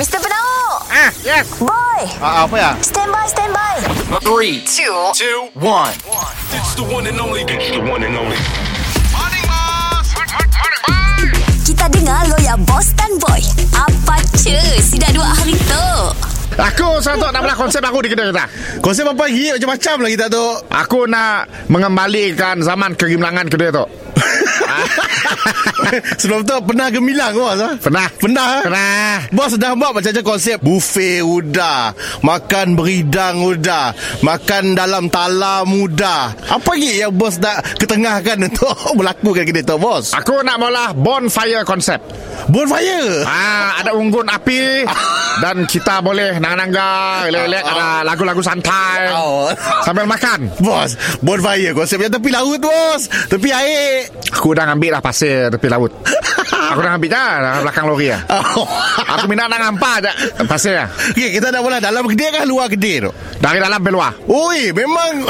Mr. Penau Ah, yes. Boy Ah, apa ya? Stand by, stand by Three, two, two, one. It's the one and only. It's the one and only. Kita dengar lo ya Boss dan Boy Apa cu Si dah dua hari tu Aku satu nak belah konsep aku di kedai kita. Konsep apa lagi Macam-macam lah kita tu Aku nak mengembalikan zaman kegemilangan kedai tu. Sebelum tu pernah gemilang bos ha? Pernah? Pernah ha? Pernah. Bos dah buat macam-macam konsep Buffet udah Makan beridang udah Makan dalam talam muda Apa lagi yang bos nak ketengahkan Untuk melakukan kedai tu bos Aku nak mula bonfire konsep. Bonfire Ah, ada unggun api dan kita boleh nangga-nangga, lelek ada lagu-lagu santai Oh. sambil makan. Bos Bonfire konsepnya tepi laut bos Tepi air Aku dah ambil lah pasir tepi laut. Aku dah ambil dah dalam belakang lori lah. oh. Aku minat nak nampak je pasir lah. Okay, kita nak bola dalam kedai kan luar kedai tu Dari dalam ke luar. Oi, memang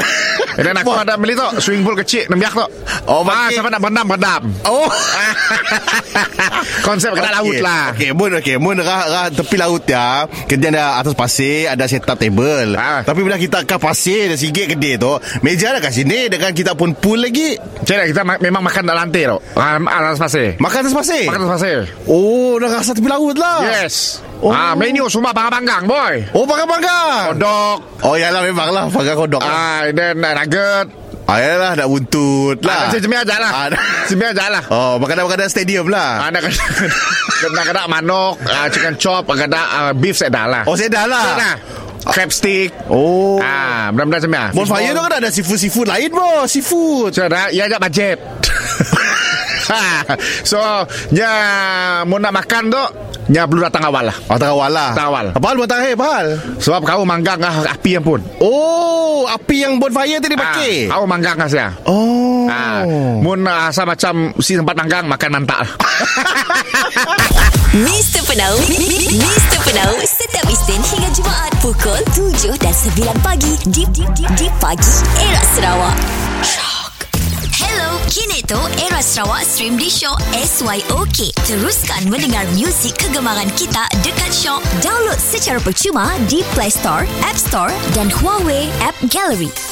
Dan aku ada beli tu Swimming pool kecil Nembiak tu Oh, ah, pakai- Siapa nak berendam-berendam Oh Konsep kedai laut lah Okay, mun okay, mun rah, rah tepi laut ya. Kedai ada atas pasir, ada set up table. Ah. Tapi bila kita ke pasir, dah sikit kedai tu, meja dah kat sini dengan kita pun pool lagi. Cik kita ma- memang makan dalam lantai tu ah, Atas pasir Makan atas pasir. Atas pasir Oh, dah rasa tepi laut lah. Yes Oh. ah, Menu semua panggang-panggang boy Oh, panggang-panggang. Kodok Oh, yalah memang lah panggang kodok. Ah, ah, Then uh, nugget yalah nak buntut lah. lah. ah, Cik aja lah Ah, Cik aja lah Oh, makanan-makanan stadium lah. ada kadang-kadang manok uh, chicken chop kadang uh, beef saya dah lah Oh, saya dah lah. Saya dah crab stick Oh. ah macam ni Bonfire tu kan ada seafood-seafood lain bos Seafood dah Ia ajak bajet Ha, So Nya Mau nak makan tu Nya perlu datang awal lah. Oh tak awal lah. Tak awal. Apa hal buat tak hal Sebab kau manggang ah api yang pun. Oh Api yang bonfire tu dipakai Ah, Kau manggang lah saya Oh. Ah, Mun asa macam Si tempat manggang Makan mantak lah. Mr. Penau Mr. Penau Setiap Isnin hingga Jumaat Pukul 7 dan 9 pagi Di, di, di, di pagi Era Sarawak. Hello, kini tu Era Sarawak stream di Shock SYOK. Teruskan mendengar muzik kegemaran kita dekat Shock. Download secara percuma di Play Store, App Store dan Huawei App Gallery.